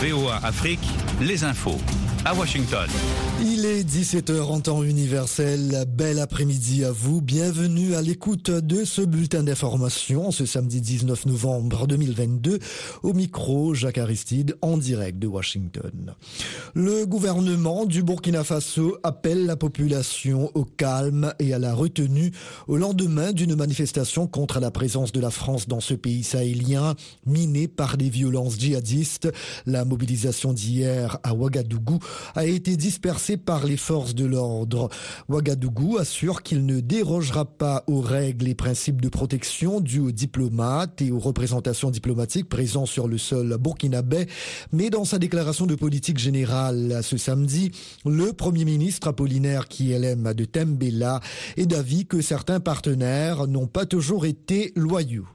VOA Afrique, les infos à Washington. Il est 17h en temps universel. Bel après-midi à vous. Bienvenue à l'écoute de ce bulletin d'information ce samedi 19 novembre 2022. Au micro, Jacques Aristide en direct de Washington. Le gouvernement du Burkina Faso appelle la population au calme et à la retenue au lendemain d'une manifestation contre la présence de la France dans ce pays sahélien miné par des violences djihadistes. La mobilisation d'hier à Ouagadougou a été dispersé par les forces de l'ordre. Ouagadougou assure qu'il ne dérogera pas aux règles et principes de protection dus aux diplomates et aux représentations diplomatiques présents sur le sol burkinabé, mais dans sa déclaration de politique générale ce samedi, le Premier ministre Apollinaire Kielem de Tembela est d'avis que certains partenaires n'ont pas toujours été loyaux.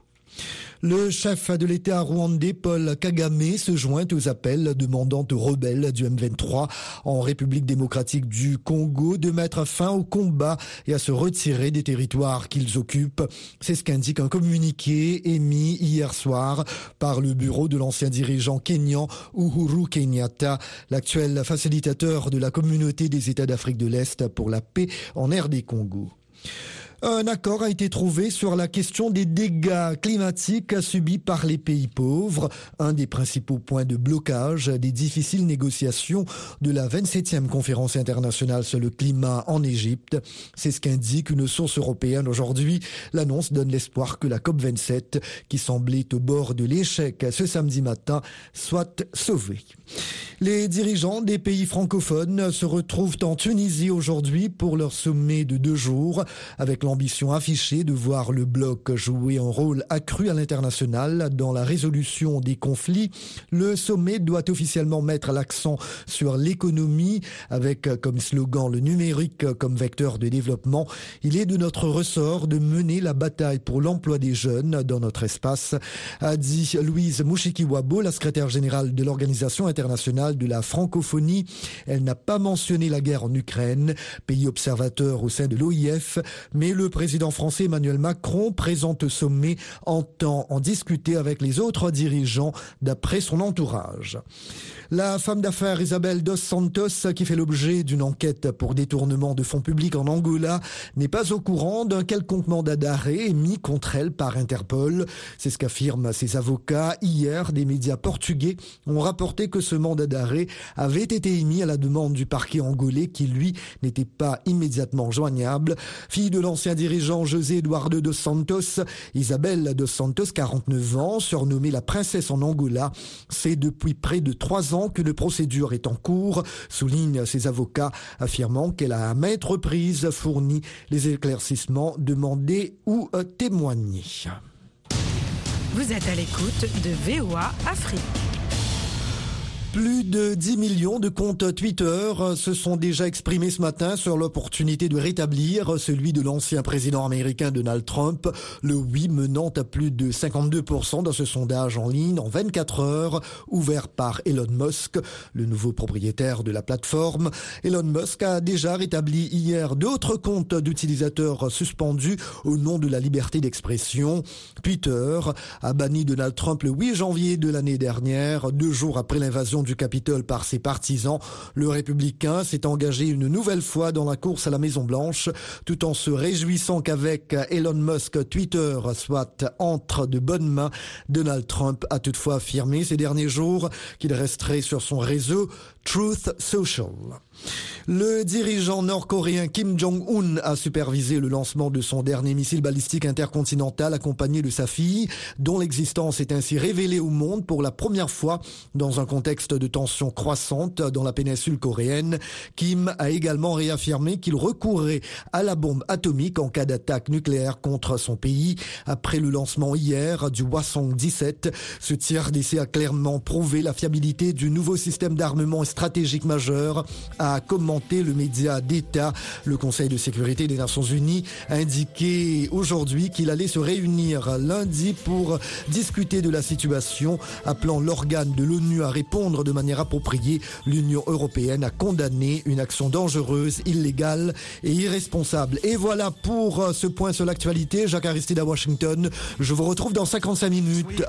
Le chef de l'État rwandais, Paul Kagame, se joint aux appels demandant aux rebelles du M23 en République démocratique du Congo de mettre fin au combat et à se retirer des territoires qu'ils occupent. C'est ce qu'indique un communiqué émis hier soir par le bureau de l'ancien dirigeant kényan Uhuru Kenyatta, l'actuel facilitateur de la communauté des États d'Afrique de l'Est pour la paix en air des Congo. Un accord a été trouvé sur la question des dégâts climatiques subis par les pays pauvres, un des principaux points de blocage des difficiles négociations de la 27e conférence internationale sur le climat en Égypte. C'est ce qu'indique une source européenne aujourd'hui. L'annonce donne l'espoir que la COP27, qui semblait au bord de l'échec ce samedi matin, soit sauvée. Les dirigeants des pays francophones se retrouvent en Tunisie aujourd'hui pour leur sommet de deux jours, avec l'ambition affichée de voir le bloc jouer un rôle accru à l'international dans la résolution des conflits. Le sommet doit officiellement mettre l'accent sur l'économie, avec comme slogan le numérique comme vecteur de développement. Il est de notre ressort de mener la bataille pour l'emploi des jeunes dans notre espace, a dit Louise Mouchikiwabo, la secrétaire générale de l'Organisation internationale de la francophonie. Elle n'a pas mentionné la guerre en Ukraine, pays observateur au sein de l'OIF, mais le président français Emmanuel Macron, présente sommet, entend en discuter avec les autres dirigeants d'après son entourage. La femme d'affaires Isabelle Dos Santos, qui fait l'objet d'une enquête pour détournement de fonds publics en Angola, n'est pas au courant d'un quelconque mandat d'arrêt émis contre elle par Interpol. C'est ce qu'affirment ses avocats. Hier, des médias portugais ont rapporté que ce mandat d'arrêt avait été émis à la demande du parquet angolais qui, lui, n'était pas immédiatement joignable. Fille de l'ancien dirigeant José Eduardo dos Santos, Isabelle dos Santos, 49 ans, surnommée la princesse en Angola, c'est depuis près de trois ans qu'une procédure est en cours, soulignent ses avocats, affirmant qu'elle a à maintes reprises fourni les éclaircissements demandés ou témoignés. Vous êtes à l'écoute de VOA Afrique. Plus de 10 millions de comptes Twitter se sont déjà exprimés ce matin sur l'opportunité de rétablir celui de l'ancien président américain Donald Trump, le oui menant à plus de 52% dans ce sondage en ligne en 24 heures, ouvert par Elon Musk, le nouveau propriétaire de la plateforme. Elon Musk a déjà rétabli hier d'autres comptes d'utilisateurs suspendus au nom de la liberté d'expression. Twitter a banni Donald Trump le 8 janvier de l'année dernière, deux jours après l'invasion du Capitole par ses partisans, le républicain s'est engagé une nouvelle fois dans la course à la Maison Blanche, tout en se réjouissant qu'avec Elon Musk, Twitter soit entre de bonnes mains. Donald Trump a toutefois affirmé ces derniers jours qu'il resterait sur son réseau Truth Social. Le dirigeant nord-coréen Kim Jong-un a supervisé le lancement de son dernier missile balistique intercontinental accompagné de sa fille, dont l'existence est ainsi révélée au monde pour la première fois dans un contexte de tension croissante dans la péninsule coréenne. Kim a également réaffirmé qu'il recourrait à la bombe atomique en cas d'attaque nucléaire contre son pays. Après le lancement hier du Hwasong 17, ce tir d'essai a clairement prouvé la fiabilité du nouveau système d'armement stratégique majeur, a le média d'État. Le Conseil de sécurité des Nations Unies a indiqué aujourd'hui qu'il allait se réunir lundi pour discuter de la situation, appelant l'organe de l'ONU à répondre de manière appropriée. L'Union européenne a condamné une action dangereuse, illégale et irresponsable. Et voilà pour ce point sur l'actualité. Jacques Aristide à Washington. Je vous retrouve dans 55 minutes.